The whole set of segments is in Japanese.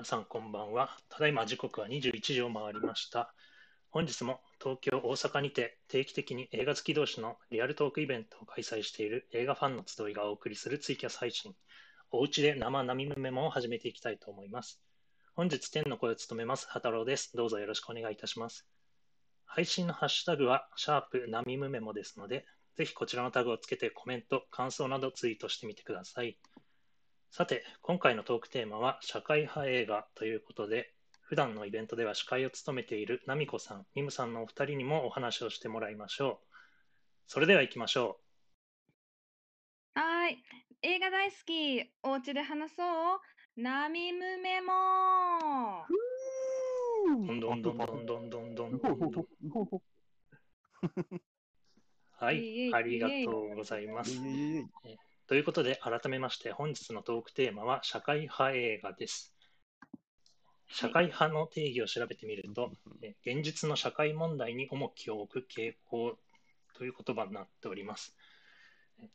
皆さんこんばんは。ただいま時刻は21時を回りました。本日も東京、大阪にて定期的に映画好き同士のリアルトークイベントを開催している映画ファンの集いがお送りするツイキャス配信、おうちで生並みメモを始めていきたいと思います。本日天の声を務めます、はたろうです。どうぞよろしくお願いいたします。配信のハッシュタグは、シャープナミムメモですので、ぜひこちらのタグをつけてコメント、感想などツイートしてみてください。さて、今回のトークテーマは社会派映画ということで、普段のイベントでは司会を務めているナミコさん、ミムさんのお二人にもお話をしてもらいましょう。それでは行きましょはーい。映画大好き。お家で話そう。ナミムメモう。どんどんどんどんどんどんどんどんどん。はい、ありがとうございます。ということで、改めまして本日のトークテーマは社会派映画です。社会派の定義を調べてみると、え現実の社会問題に重きを置く傾向という言葉になっております。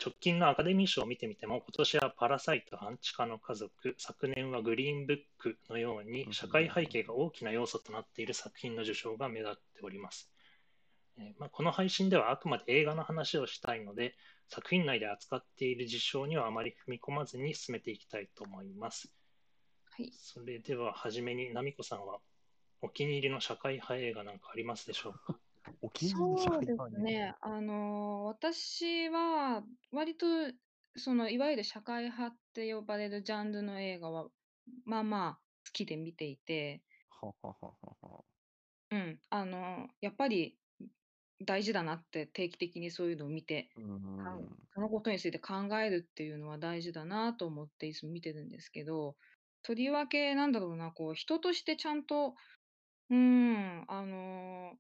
直近のアカデミー賞を見てみても、今年はパラサイト、半地下の家族、昨年はグリーンブックのように、社会背景が大きな要素となっている作品の受賞が目立っております。えまあ、この配信ではあくまで映画の話をしたいので、作品内で扱っている事象にはあまり踏み込まずに進めていきたいと思います。はい。それでは、はじめに、ナミコさんはお気に入りの社会派映画なんかありますでしょうか？お気に入りの社そうで会派ね。すね。あのー私は、割と、その、いわゆる社会派って呼ばれるジャンルの映画は、まあまあ、好きで見ていて、ははははは。うん。あのーやっぱり、大事だなって定期的にそういうのを見て、うんん。そのことについて考えるっていうのは大事だなと思っていつも見てるんですけど、とりわけなんだろうな、こう人としてちゃんと、うーん、あのー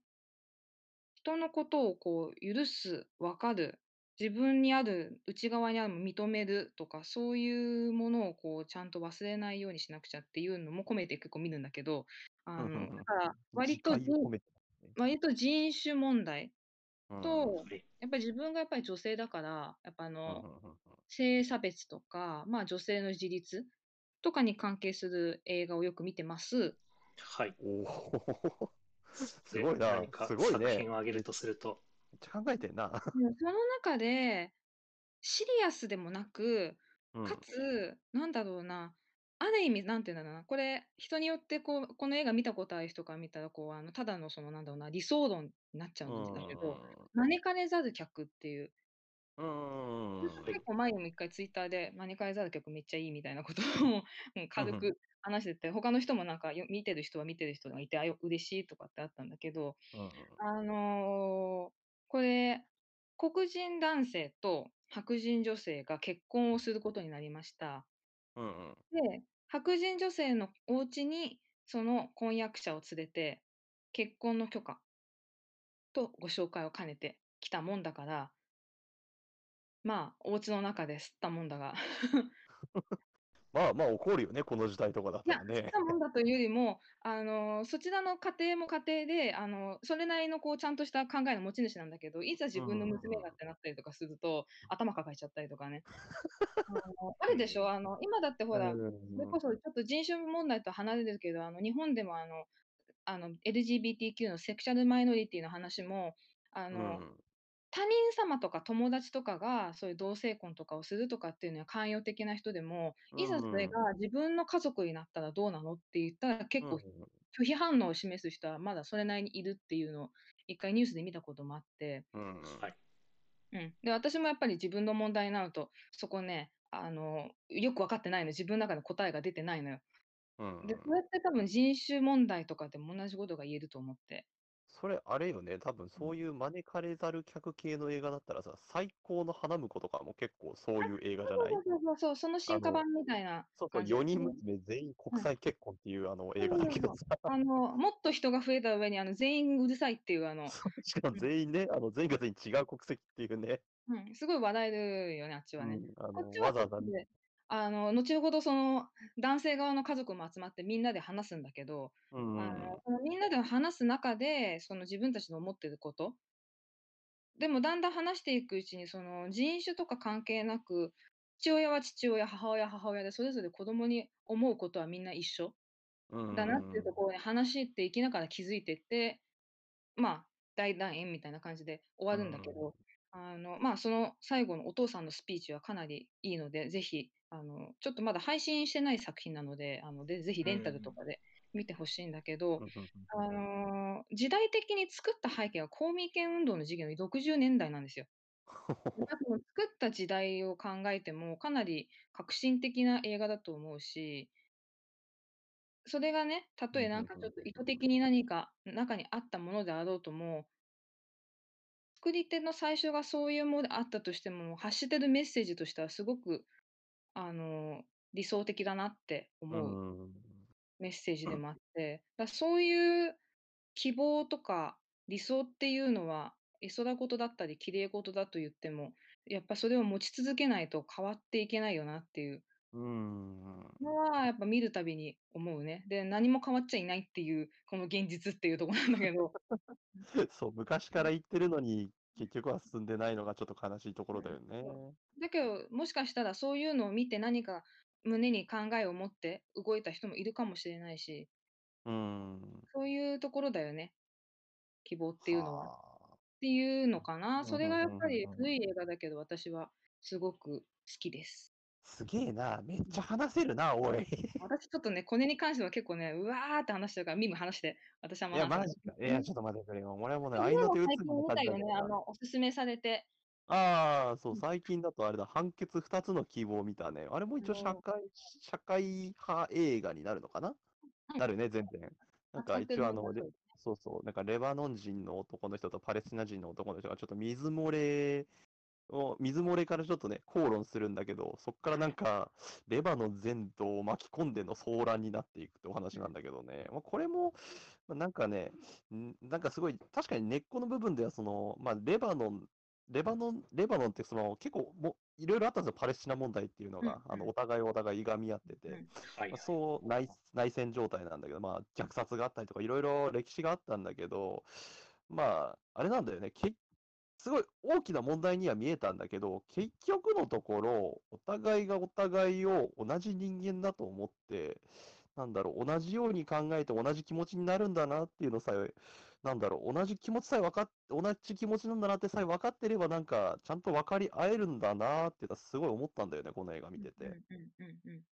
人のことをこう許す、分かる、自分にある、内側にある認めるとか、そういうものをこうちゃんと忘れないようにしなくちゃっていうのも込めて結構見るんだけど、あの、だから割自とね。割と人種問題うん。と、はい。やっぱり自分がやっぱり女性だから、やっぱあうんの、ふんふんふん。性差別とか、まあ女性の自立とかに関係する映画をよく見てます。はい。おお。すでごいな何。かすごい作品ね。を挙げるとすると、めっちゃ考えてんな。うんその中で、シリアスでもなく、うん。かつ、なんだろうな、ある意味、なんていうんだろうな、これ、人によってこう、この映画見たことある人から見たら、こう、あの、ただのその、なんだろうな、理想論になっちゃううんだけど、ん。招かれざる客っていう、うーん。はい結構前にも一回ツイッターで招かれざる客めっちゃいいみたいなことをうん軽うんく話してて、他の人もなんかよ見てる人は見てる人がいて、あ、よ嬉しいとかってあったんだけど、うん。あのーこれ、黒人男性と白人女性が結婚をすることになりました。うんうん。で、白人女性のお家にその婚約者を連れて、結婚の許可とご紹介を兼ねてきたもんだから、まあ、お家の中で吸ったもんだが、まあまあ怒るよね、この時代とかだったらね。たもんだというよりも、あの、そちらの家庭も家庭で、あの、それなりのこうちゃんとした考えの持ち主なんだけど、いざ自分の娘がってなったりとかすると、頭抱えちゃったりとかね。あの、あるでしょ、あの、今だってほら、それこそちょっと人種問題と離れるけど、あの、日本でもあの、あの、LGBTQ のセクシャルマイノリティの話も、あうの、ん。他人様とか友達とかが、そういう同性婚とかをするとかっていうのは寛容的な人でも、いざそれが自分の家族になったらどうなのって言ったら結構拒否反応を示す人はまだそれなりにいるっていうのを一回ニュースで見たこともあって、うん。はい。うん。で、私もやっぱり自分の問題になると、そこね、あの、よく分かってないの、自分の中で答えが出てないのよ。うん。で、これって多分人種問題とかでも同じことが言えると思って。それ、あれよね、多分そういう招かれざる客系の映画だったらさ、最高の花婿とかも結構そういう映画じゃない？そうそうそうその進化版みたいなそうそう、感じ4人娘全員国際結婚っていうあの映画だけどさ、あの、もっと人が増えた上に、あの、全員うるさいっていう、あの、しかも全員ね、あの全員が全員違う国籍っていうね、うん、すごい笑えるよね、あっちはね。うん、あのわざわざね、あの、後ほどその、男性側の家族も集まってみんなで話すんだけど、うんあの、みんなで話す中で、その自分たちの思ってること、でもだんだん話していくうちに、その人種とか関係なく、父親は父親、母親は母親で、それぞれ子供に思うことはみんな一緒。うんだなっていうところに話していきながら気づいてって、まあ、大団円みたいな感じで終わるんだけど、あの、まあ、その最後のお父さんのスピーチはかなりいいので、ぜひ、あの、ちょっとまだ配信してない作品なので、あの、で、ぜひレンタルとかで見てほしいんだけど、あの、時代的に作った背景は公民権運動の時期の60年代なんですよ。作った時代を考えても、かなり革新的な映画だと思うしそれがね、たとえなんかちょっと意図的に何か中にあったものであろうとも作り手の最初がそういうものであったとしても、発してるメッセージとしてはすごく、あの、理想的だなってう思う。メッセージでもあって、だ、そういう希望とか理想っていうのは、絵空事だったり綺麗事だと言っても、やっぱそれを持ち続けないと変わっていけないよなっていううーん。のはやっぱ見るたびに思うね。で、何も変わっちゃいないっていう、この現実っていうとこなんだけど。そう、昔から言ってるのに、結局は進んでないのがちょっと悲しいところだよね。だけど、もしかしたらそういうのを見て何か胸に考えを持って動いた人もいるかもしれないし。うーん。そういうところだよね。希望っていうのは。っはあ。ていうのかな。それがやっぱり古い映画だけど、私はすごく好きです。すげえな、めっちゃ話せるな、おい。私ちょっとね、これに関しては結構ね、うわーって話してるから、ミム話して、私はいや、マジか。いや、ちょっと待ってくれよ。俺はもうね、ミ愛の手打つムも最近見たよね、ああの、おすすめされて。あー、そう、最近だとあれだ、判決2つの希望を見たね。あれも一応社会、社会派映画になるのかな？うんなるね、全然。なんかあ一応あの、そうそう、なんかレバノン人の男の人とパレスチナ人の男の人がちょっと水漏れを、水漏れからちょっとね、口論するんだけど、そっからなんか、レバノン全土を巻き込んでの騒乱になっていくってお話なんだけどね、まあ、これも、まあなんかね、んなんかすごい、確かに根っこの部分では、その、まあ、レバノン、レバノン、レバノンってその結構もいろいろあったんですよ、パレスチナ問題っていうのが、うんあのお互いお互いいがみ合ってて、うん。はいまあ、そう内内戦状態なんだけど、まあ、虐殺があったりとか、いろいろ歴史があったんだけど、まあ、あれなんだよね、けすごい大きな問題には見えたんだけど、結局のところ、お互いがお互いを同じ人間だと思って、なんだろう、同じように考えて同じ気持ちになるんだなっていうのさえ、なんだろう、同じ気持ちさえ分かっ、同じ気持ちなんだなってさえ分かってれば、なんか、ちゃんと分かり合えるんだなっていうのはすごい思ったんだよね、この映画見てて。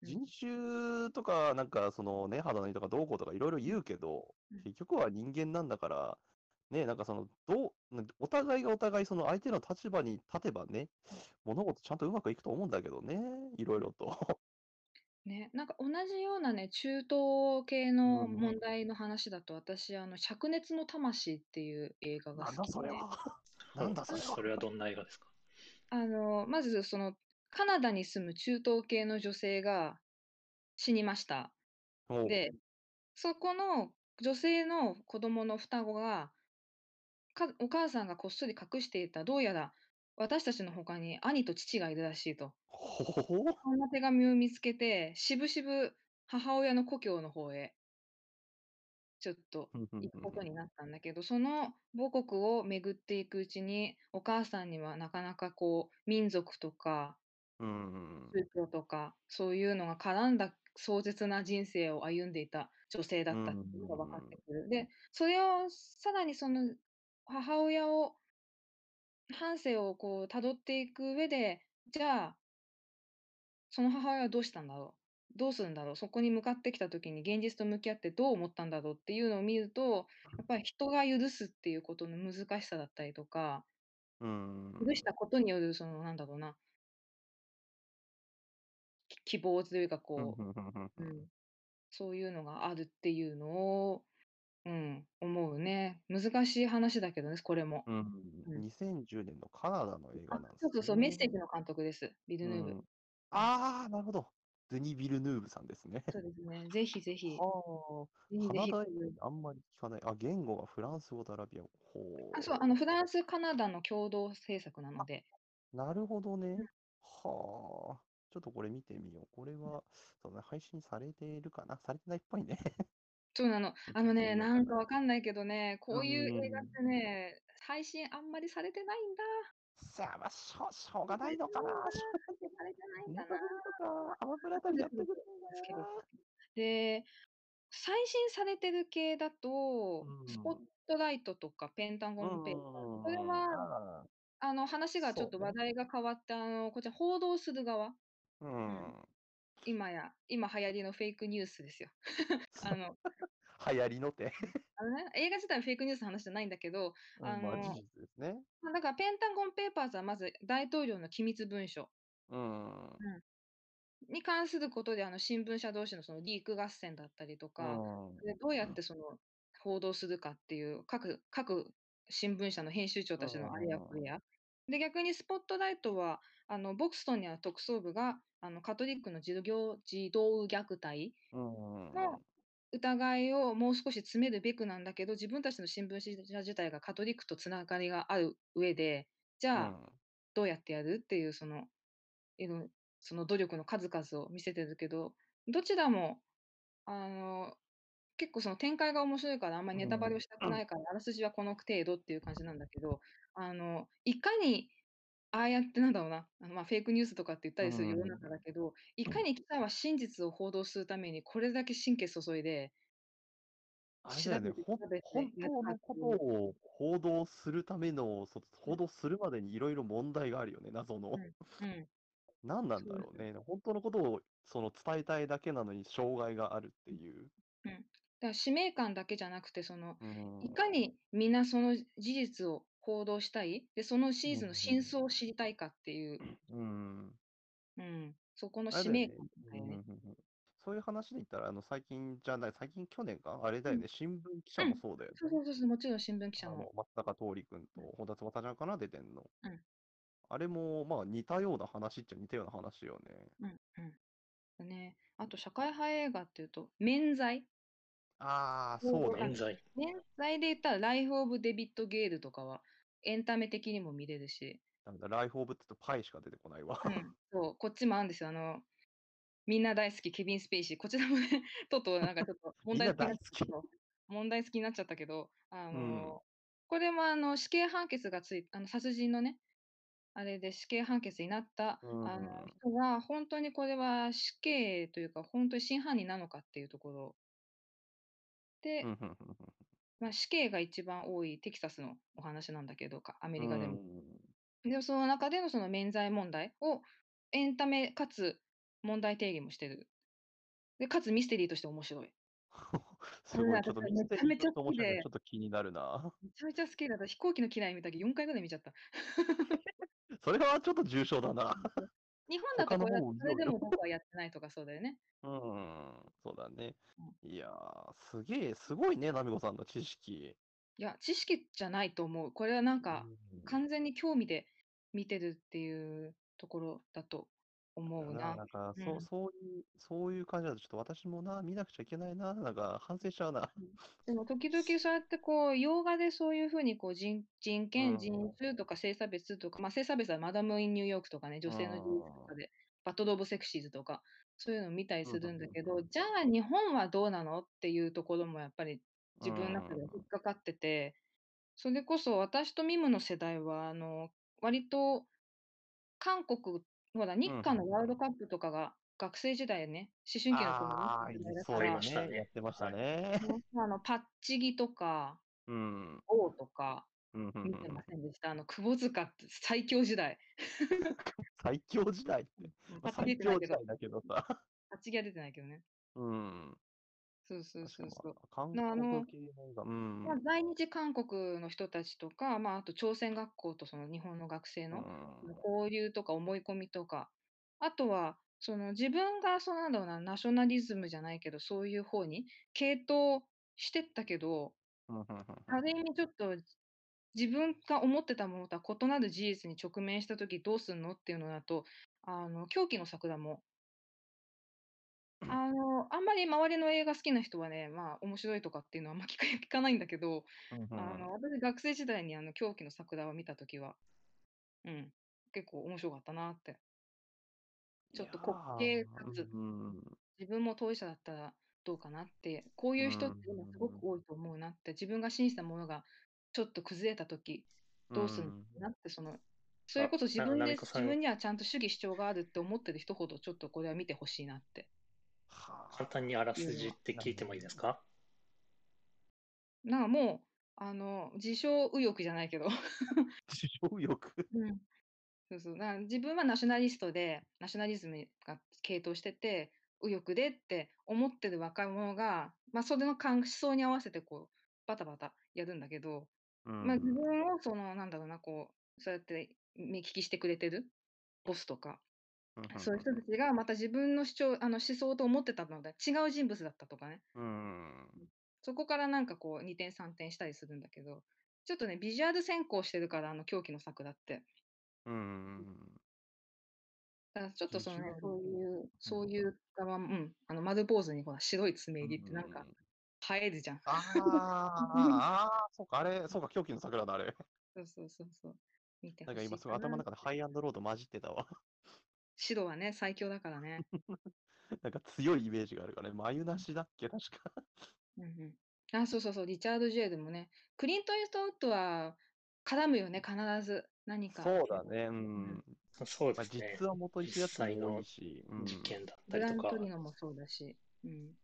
人種とか、なんかそのね、肌の色とかどうこうとかいろいろ言うけどうん、結局は人間なんだから、ね、なんかその、どう、なお互いがお互いその相手の立場に立てばね、物事ちゃんとうまくいくと思うんだけどね、いろいろと。ね、なんか同じようなね、中東系のうん問題の話だと、私、あの、灼熱の魂っていう映画がなん好きで、だそれは。なんだそれは。それはどんな映画ですか？あの、まずその、カナダに住む中東系の女性が死にました。で、そこの女性の子供の双子が、かお母さんがこっそり隠していた、どうやら私たちの他に兄と父がいるらしいと。ほほほそんな手紙を見つけて、しぶしぶ母親の故郷の方へ、ちょっとふんふん行くことになったんだけど、その母国を巡っていくうちに、お母さんにはなかなかこう、民族とかうん。宗教とか、そういうのが絡んだ壮絶な人生を歩んでいた女性だったっていうのが分かってくる。で、それをさらにその母親を半生をこう辿っていく上で、じゃあその母親はどうしたんだろう、どうするんだろう、そこに向かってきた時に現実と向き合ってどう思ったんだろうっていうのを見ると、やっぱり人が許すっていうことの難しさだったりとか、うん。許したことによるそのなんだろうなき希望というかこふんふんふんう、ふうんん、そういうのがあるっていうのを、うん、思うね。難しい話だけどね、これも。うん。うん2010年のカナダの映画あなんですそうそうそう、メッセージねの監督です、ビルヌーブ。うんああ、なるほど。デニ・ビルヌーブさんですね。そうですね、ぜひぜひ、はぜひあ、カナダあんまり聞かない。あ、言語がフランス語とアラビア語。ほあ、そう、あのフランス、カナダの共同制作なので、う。なるほどねうん。はあ。ちょっとこれ見てみよう。これは、そうね、配信されているかなされてないっぽいね。そうなの。あのね、なんかわかんないけどね、こういう映画っうんてね、配信あんまりされてないんだ。さあ、まあ、しょしょうがないのかな。しょ されてないんネだな。とか、アマプラあたりやってくれですけどよな。で、最新されてる系だと、うんスポットライトとかペンタゴンペーパー、これうんは、ああの、話がちょっと話題が変わった、あの、こちら報道する側、ーうん。今や、今流行りのフェイクニュースですよ。あの、流行りのって。あのね、映画自体はフェイクニュースの話じゃないんだけど、あまあの事実ですね。まあ、だからペンタゴンペーパーズはまず大統領の機密文書うん。に関することで、あの、新聞社同士のそのリーク合戦だったりとか、うんでどうやってその報道するかっていう各各新聞社の編集長たちのあれやこれや。で、逆にスポットライトは、あの、ボクストンにある特捜部が、あの、カトリックの児童児童虐待うん。の疑いをもう少し詰めるべくなんだけど、自分たちの新聞社自体がカトリックとつながりがある上で、じゃあ、どうやってやるっていうその、その努力の数々を見せてるけど、どちらも、あの、結構その展開が面白いから、あんまりネタバレをしたくないから、あらすじはこの程度っていう感じなんだけど、あの、いかに、ああやってなんだろうな、あのまあ、フェイクニュースとかって言ったりする世の中だけど、いかに記者は真実を報道するためにこれだけ神経注いで、あれだよね調べてほん調べて本当のことを報道するための、そ報道するまでにいろいろ問題があるよね、謎の。うん。何 なんだろうね。本当のことをその伝えたいだけなのに障害があるっていう。だから使命感だけじゃなくて、その、うんいかにみんなその事実を報道したい、で、そのシーズンの真相を知りたいかっていう、うん。うん、そこのあれだよね使命感だよね。うんうんうんそういう話で言ったら、あの最近じゃない、最近去年か？あれだよね、新聞記者もそうだよね。そうそうそうそう、もちろん新聞記者あのの。松坂桃李君と本田翼ちゃんかな、出てんの。うんあれも、まあ似たような話っちゃ似たような話よね。うんうん。ね、あと社会派映画っていうと、免罪？ああ、そうそうね。現在。免罪で言ったら、ライフ・オブ・デビッド・ゲールとかは、エンタメ的にも見れるし、なんだ、ライフオブって言うとパイしか出てこないわ。うん、そう、こっちもあるんですよ。あの、みんな大好き、ケビン・スペイシー。こちらもね、とうとうなんかちょっと 問題好きになっちゃったけど、問題好きになっちゃったけど、あの、これもあの死刑判決がついあの殺人のね、あれで死刑判決になった、うんあの人が、本当にこれは死刑というか、本当に真犯人なのかっていうところで、まあ、死刑が一番多いテキサスのお話なんだけど、かアメリカでも。うんで、その中でのその免罪問題をエンタメかつ問題定義もしてる。で、かつミステリーとして面白い。すごい、ちょっとめミステリーちゃめちゃと面白いちょっと気になるな。めちゃめちゃ好きだった。飛行機の嫌い見たけど4回ぐらい見ちゃった。それはちょっと重症だな。日本だとこれそれでも僕はやってないとかそうだよね。うん、そうだね。いやー、すげえ、すごいね、ナミコさんの知識。いや、知識じゃないと思う。これはなんか、うん完全に興味で見てるっていうところだと思うな。な。なんか、そうう、ん。そういう、そういう感じだと、ちょっと私もな、見なくちゃいけないな、なんか反省しちゃうな。でも時々そうやってこう、洋画でそういうふうにこう人人う権、ん人種とか性差別とか、まあ性差別はマダム・イン・ニューヨークとかね、女性の自由とかで、バトル・オブ・セクシーズとか、そういうのを見たりするんだけど、じゃあ日本はどうなのっていうところもやっぱり自分の中でうん引っかかってて、それこそ私とミムの世代は、あの、割と韓国、ほら、日韓のワールドカップとかが学生時代ね、思春期の頃に見てたから、ねね。やってましたね。あの、パッチギとか、うん。王とか、見てまうんせんでした。あの、窪塚って最強時代。最強時代って。パッチギ最出てないけど、強時代だけどさ。パッチギは出てないけどね。うん。そうそうそうそう。韓国系の映画。うん。まあ、在日韓国の人たちとか、まあ、あと朝鮮学校とその日本の学生のうん交流とか思い込みとか、あとは、その自分がそうなんだろうな、ナショナリズムじゃないけど、そういう方に傾倒してったけど、ある意味ちょっと自分が思ってたものとは異なる事実に直面したときどうすんのっていうのだと、あの、狂気の桜も、あの、あんまり周りの映画好きな人はね、まあ、面白いとかっていうのはあんま聞か 聞かないんだけど、うんうんあの、私学生時代にあの、狂気の桜を見たときは、うん、結構面白かったなって。ちょっと滑稽かつうん。自分も当事者だったらどうかなって、こういう人って今すごく多いと思うなって、自分が信じたものがちょっと崩れたとき、どうするのかなって、その、それこそ自分で、自分にはちゃんと主義主張があるって思ってる人ほど、ちょっとこれは見てほしいなって。は簡単にあらすじって聞いてもいいですか？なんかもう、あの、自称右翼じゃないけど、自称欲。うん。そうそう。だから自分はナショナリストで、ナショナリズムが傾倒してて、右翼でって思ってる若者が、まあ、それの感思想に合わせてこう、バタバタやるんだけど、うまあ、自ん。分をその、なんだろうな、こう、そうやって目利きしてくれてるボスとか、そういう人たちがまた自分の主張、あの思想と思ってたので違う人物だったとかね。うんうん。そこからなんかこう、二転三転したりするんだけど、ちょっとね、ビジュアル先行してるから、あの狂気の桜って。うんうんうん。だからちょっとそのね、そういう、そうんういう側も、うん、あの丸坊主にほら白い爪うん入りってなんかうんうん。映えるじゃん。ああ、ああ、そうか、あれ、そうか、狂気の桜だ、あれ。そうそうそうそう。なんか今す。ごい頭の中でハイアンドロード混じってたわ。白はね、最強だからね。なんか強いイメージがあるからね。眉なしだっけ、確か。うんうん。あ、そうそうそう、リチャード・ジェールもね、クリント・イーストウッドは絡むよね、必ず。何か。そうだね、ううん。ん。まあ、そうですね。実話元にするや実つも多いし、うん。事件だったブラン・りとか、トリノもそうだし。うん。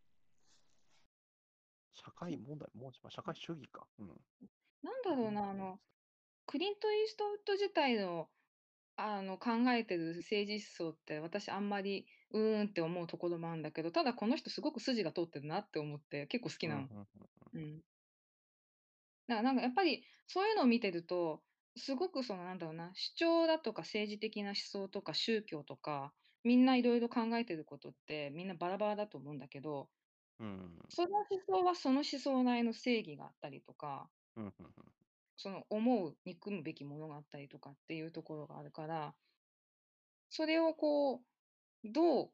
社会問題、もう、まあ、社会主義か。うん。なんだろうな、あの、クリント・イーストウッド自体の、あの、考えてる政治思想って、私あんまり、うーんって思うところもあるんだけど、ただこの人すごく筋が通ってるなって思って、結構好きなの。うんうんうんうん。だからなんかやっぱり、そういうのを見てると、すごくそのなんだろうな、主張だとか政治的な思想とか宗教とか、みんないろいろ考えてることってみんなバラバラだと思うんだけど、うんその思想はその思想なりの正義があったりとか、うんうんその思う、憎むべきものがあったりとかっていうところがあるから、それをこう、どう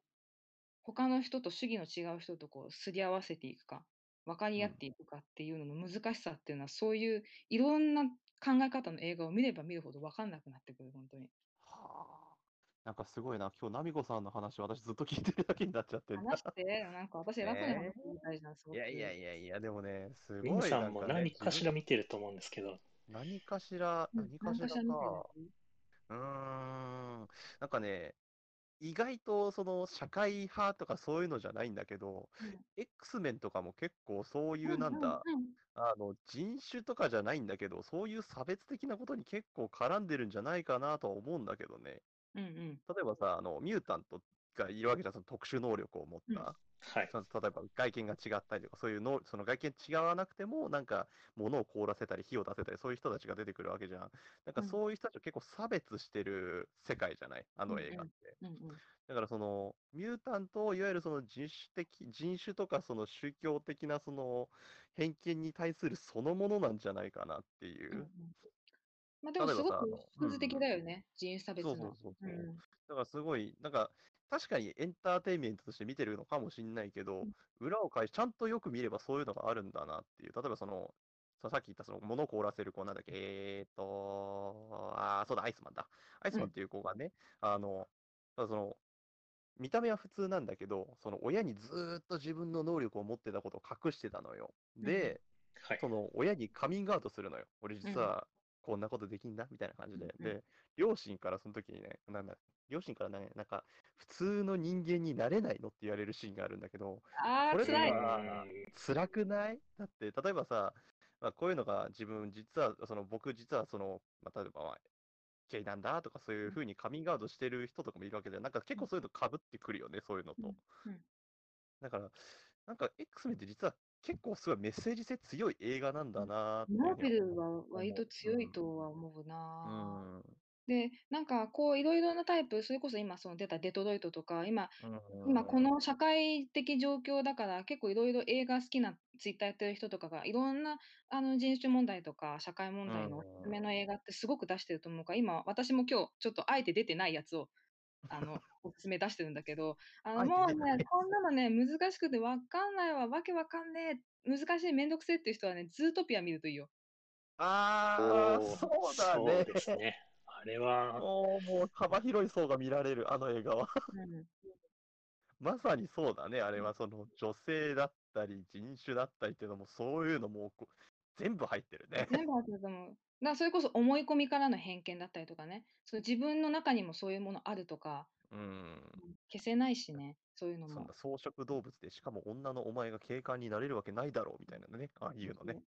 他の人と主義の違う人とこうすり合わせていくか、分かり合っていくかっていうのの難しさっていうのは、そういういろんな考え方の映画を見れば見るほど分かんなくなってくる、本当に。はあ。なんかすごいな、今日、ナミコさんの話、私ずっと聞いてるだけになっちゃって。話して、なんか私偉そうに話してみたいじゃん、すごく。いやいやいやいや、でもね、すごいさんも何かしら見てると思うんですけど、何かしら、うん何かしらか。何かしら見てるうーん、なんかね、意外とその社会派とかそういうのじゃないんだけど、X メンとかも結構そういうなんだ、うんうんあの人種とかじゃないんだけど、そういう差別的なことに結構絡んでるんじゃないかなとは思うんだけどね。うんうん例えばさ、あのミュータントがいるわけじゃん、その特殊能力を持った。うんはい。その例えば外見が違ったりとか、そういうの、その外見違わなくても、なんか物を凍らせたり、火を出せたり、そういう人たちが出てくるわけじゃん。なんかうんそういう人たちを結構差別してる世界じゃない、あの映画って。うんうんだからそのミュータントをいわゆるその人種的、人種とかその宗教的なその偏見に対するそのものなんじゃないかなっていうんうんう。まあでもすごくさあの縮図的うんだよね、人種差別そうの。そうそうそう。うんだからすごい、なんか、確かにエンターテインメントとして見てるのかもしんないけど、うん裏を返し、ちゃんとよく見ればそういうのがあるんだなっていう。例えばその、ささっき言ったその物を凍らせる子なんだっけ、えーと、あー、そうだ、アイスマンだ。アイスマンっていう子がね、あの、ただその、見た目は普通なんだけど、その親にずーっと自分の能力を持ってたことを隠してたのよ。で、はいそ。の親にカミングアウトするのよ。俺実うんはこんなことできんだみたいな感じで。うんうんで、両親からその時にね、なんだ、両親からね、なんか、普通の人間になれないのって言われるシーンがあるんだけど、ああ、これ辛い。は辛くない？だって、例えばさ、まあ、こういうのが自分、実は、その僕、実はその、まあ、例えば、まあ、ゲイなんだとかそういうふうにカミングアウトしてる人とかもいるわけで、なんか結構そういうのかぶってくるよね、そういうのと。うんうん。だから、なんか X メンって実は結構すごいメッセージ性強い映画なんだなマーベルは割と強いとは思うな、うん。で、なんかこういろいろなタイプ、それこそ今その出たデトロイトとか、今、うん今この社会的状況だから結構いろいろ映画好きなツイッターやってる人とかがいろんなあの人種問題とか社会問題のおすすめの映画ってすごく出してると思うから、今私も今日ちょっとあえて出てないやつをあのおすすめ出してるんだけど、あのあえてもう出てないね、こんなのね、難しくてわかんないわ、わけわかんねえ、難しい、めんどくせえっていう人はね、ズートピア見るといいよ。ああ、そうだね。そうですね。あれは、もう、もう幅広い層が見られる、あの映画は。うんまさにそうだね。あれはその女性だったり、人種だったりっていうのも、そういうのも全部入ってるね。全部入ってると思う。だからそれこそ思い込みからの偏見だったりとかね、そう自分の中にもそういうものあるとか、うん。消せないしね。そういうのも。草食動物で、しかも女のお前が警官になれるわけないだろうみたいなね、ああいうのね。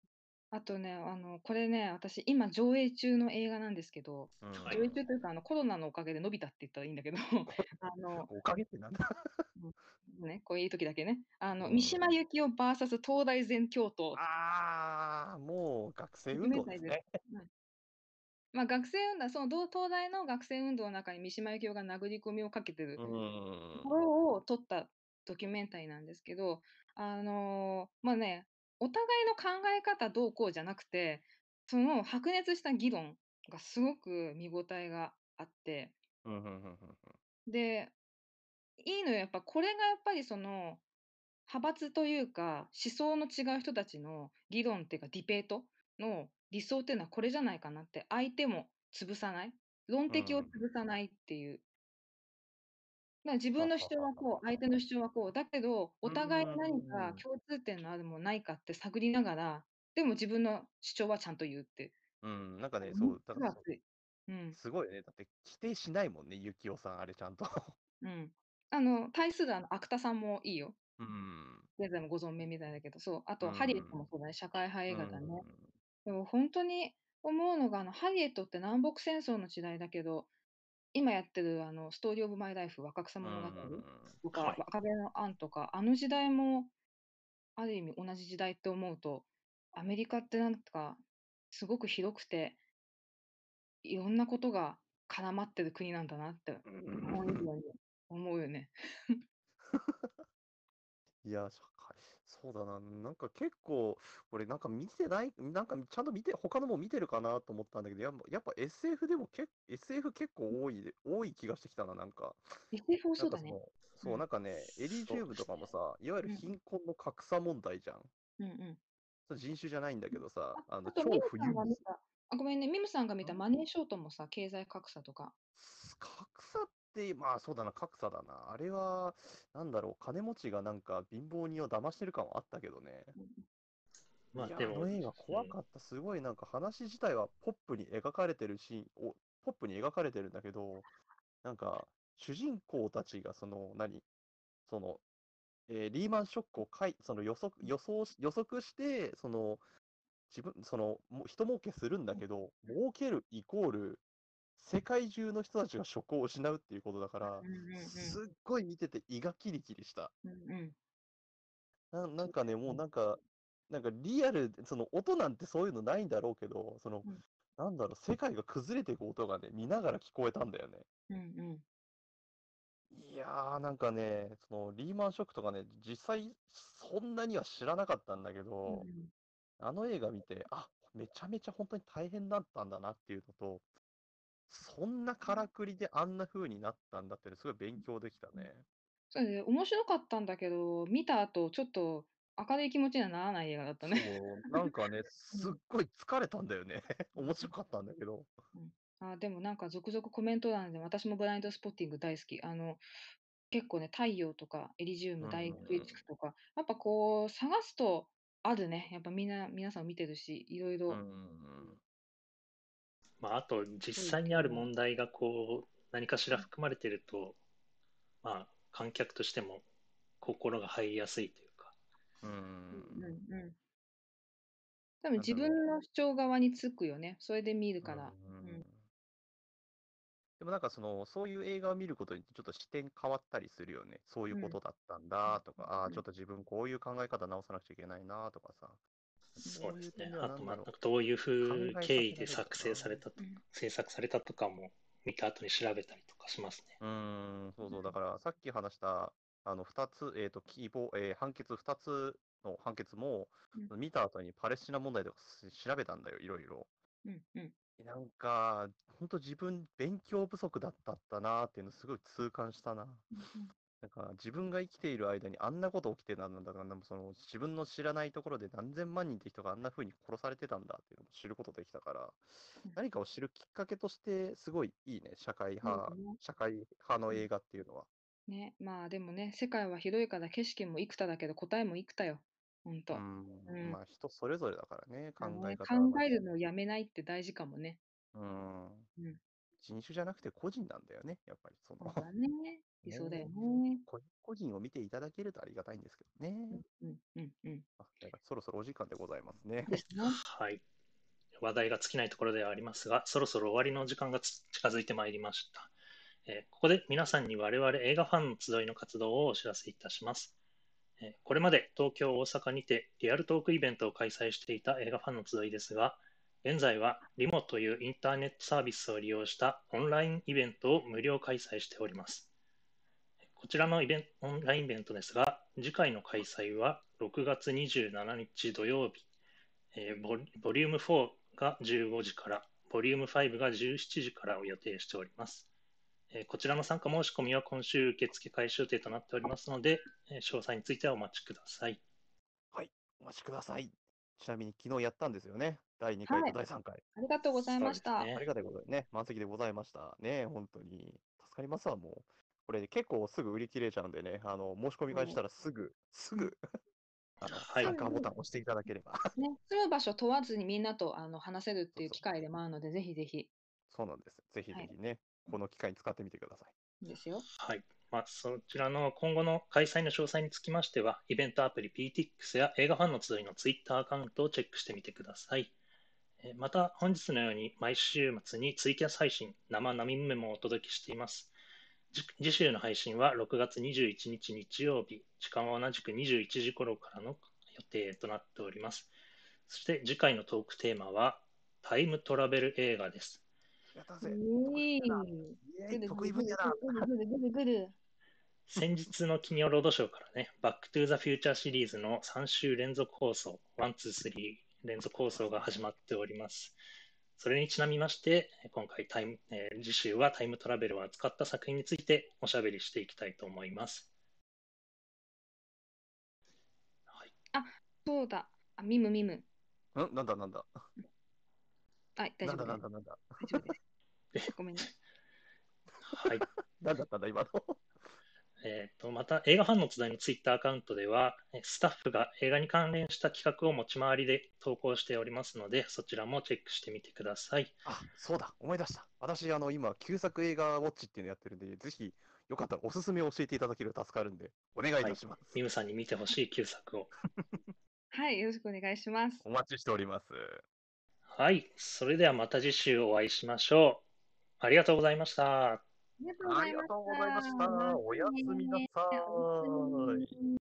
あとね、あの、これね、私今上映中の映画なんですけど、うん。はい。上映中というか、あの、コロナのおかげで伸びたって言ったらいいんだけど、あの、おかげってなんだ？ね、こういう時だけね、あの、うん。三島由紀夫 VS 東大全教頭。ああ、もう学生運動ですね。はい。まあ、学生運動、その同東大の学生運動の中に三島由紀夫が殴り込みをかけてるうん。ところを撮ったドキュメンタリーなんですけど、あのーまあね、お互いの考え方どうこうじゃなくて、その白熱した議論がすごく見応えがあって、うんうんうんうんで、いいのよ、やっぱこれがやっぱりその派閥というか思想の違う人たちの議論っていうかディベートの理想っていうのはこれじゃないかなって相手も潰さない論敵を潰さないっていう。だから自分の主張はこう相手の主張はこうだけどお互いに何か共通点のあるものないかって探りながらでも自分の主張はちゃんと言うって。うん、なんかね、そう、だからそう熱いうんすごいよね。だって、否定しないもんね、ゆきおさん、あれちゃんと。うん。あの対するあの芥田さんもいいよ。うん。現在もご存命みたいだけど、そう。あと、うんハリエットもそうだね。社会派映画だね。うんでも本当に思うのが、あの、ハリエットって南北戦争の時代だけど、今やってるあの、ストーリー・オブ・マイ・ライフ、若草物語とか、はい。若気のアンとか、あの時代も、ある意味同じ時代って思うと、アメリカってなんか、すごく広くて、いろんなことが絡まってる国なんだなって、思うよね。いや、社会、そうだな、なんか結構、俺なんか見てない、なんかちゃんと見て、他のも見てるかなと思ったんだけど、やっぱやっぱ SF でもけ SF 結構多いで、多い気がしてきたな、なんか。SF もなそうだね。そうう、んなんかね、エリー・ジューブとかもさ、いわゆるうん貧困の格差問題じゃん。うんうん。人種じゃないんだけどさ、あの、超富裕あ、ごめんね、ミムさんが見たマネーショートもさ、経済格差とか。格まあそうだな、格差だな。あれは、なんだろう、金持ちがなんか貧乏人を騙してる感はあったけどね。いや、まあでもあの映画怖かった。すごいなんか話自体はポップに描かれてるシーンを、ポップに描かれてるんだけど、なんか、主人公たちがその、何その、えーリーマンショックをかい、その予測、予想し、予測して、その、自分、その、もう人儲けするんだけど、儲けるイコール、世界中の人たちが職を失うっていうことだから。すっごい見てて胃がキリキリした。うんうん。ななんかね、もうなんか、なんかリアル、その音なんてそういうのないんだろうけど、そのうん、なんだろう、世界が崩れていく音がね、見ながら聞こえたんだよね。うんうん。いやー、なんかね、そのリーマンショックとかね、実際そんなには知らなかったんだけうど、んあの映画見て、あ、めちゃめちゃ本当に大変だったんだなっていうのと、そんなからくりであんな風になったんだってね、すごい勉強できたね。それで面白かったんだけど、見た後、ちょっと明るい気持ちにはならない映画だったね。そう、なんかね、すっごい疲れたんだよね。面白かったんだけど。あ、でもなんか続々コメント欄で、私もブラインドスポッティング大好き。あの、結構ね、太陽とかエリジウム、大うんクリチクとか、やっぱこう、探すとあるね。やっぱみんな、皆さん見てるし、いろいろ。うんまあ、あと実際にある問題がこう何かしら含まれていると、まあ、観客としても心が入りやすいというか、うんうんうん。多分自分の主張側につくよね。それで見るから。でもなんかその、そういう映画を見ることによってちょっと視点変わったりするよね。そういうことだったんだとか、ああ、うんちょっと自分こういう考え方直さなくちゃいけないなとかさ。そうですねあと、まあなんだろうどういう風考えさせ経緯で作成されたとうん制作されたとかも見た後に調べたりとかしますね。うーん、そうそう。だからさっき話した、あの、二つ、えっと、希望、えー判決二つの判決も、見た後にパレスチナ問題とかす調べたんだよ、いろいろ。うんうん。なんか、本当自分、勉強不足だったったなーっていうのすごい痛感したな。なんか自分が生きている間にあんなこと起きてたんだから、なんかその自分の知らないところで何千万人って人があんな風に殺されてたんだっていうのも知ることできたからうん、何かを知るきっかけとしてすごいいいね、社会派社会派の映画っていうのは。ね、まあでもね、世界は広いから景色も幾多だけど答えも幾多よ。ほんと。うんうんまあ人それぞれだからね、考あのねえ方は。考えるのをやめないって大事かもね。うん。うん人種じゃなくて個人なんだよね、やっぱりその。そうだね。理想だよね。個個人を見ていただけるとありがたいんですけどね。うんうんうん。あそろそろお時間でございますね。ですね。はい。話題が尽きないところではありますが、そろそろ終わりの時間がつ近づいてまいりました。えーここで皆さんに我々映画ファンの集いの活動をお知らせいたします。えーこれまで東京、大阪にてリアルトークイベントを開催していた映画ファンの集いですが、現在はリモというインターネットサービスを利用したオンラインイベントを無料開催しております。こちらのイベンオンラインイベントですが、次回の開催は6月27日土曜日、えーボリボリューム4が15時から、ボリューム5が17時からを予定しております。えーこちらの参加申し込みは今週受付開始予定となっておりますので、えー詳細についてはお待ちください。お待ちください。ちなみに昨日やったんですよね。第2回はいと第3回。ありがとうございました。ねありがたいことでね、満席でございました。ね、本当に。助かりますわ、もう。これ結構すぐ売り切れちゃうんでね、あの、申し込み開始したらすぐ、すぐ、あの、はい参加ボタンを押していただければ。ね、住む場所問わずにみんなとあの話せるっていう機会でもあるので、ぜひぜひそうなんです。ぜひぜひね、この機会に使ってみてください。ですよ。はい。まあ、そちらの今後の開催の詳細につきましては、イベントアプリ PTX や映画ファンの集いのツイッターアカウントをチェックしてみてください。えーまた、本日のように毎週末にツイキャス配信、生並メモをお届けしています。じ次週の配信は6月21日日曜日、時間は同じく21時頃からの予定となっております。そして次回のトークテーマは、タイムトラベル映画です。先日の金曜ロードショーからね、バックトゥーザフューチャーシリーズの3週連続放送、1、2、3連続放送が始まっております。それにちなみまして、今回タイム、えー次週はタイムトラベルを扱った作品についておしゃべりしていきたいと思います。はい、そうだ。あ、ミムミム。ん？なんだなんだ？はい、大なん丈夫です。だなんだなんだ？大丈夫です。ごめんね。はい なんだったんだ、今の？えーとまた、映画ファンの集いのツイッターアカウントでは、えスタッフが映画に関連した企画を持ち回りで投稿しておりますので、そちらもチェックしてみてください。あ、そうだ、思い出した。私、あの、今、旧作映画ウォッチっていうのやってるんで、ぜひ、よかったらおすすめを教えていただけると助かるんで、お願いいたします。ミムさんに見てほしい旧作を。はい、よろしくお願いします。お待ちしております。はい。それではまた次週お会いしましょう。ありがとうございました。ありがとうございました。おやすみなさーい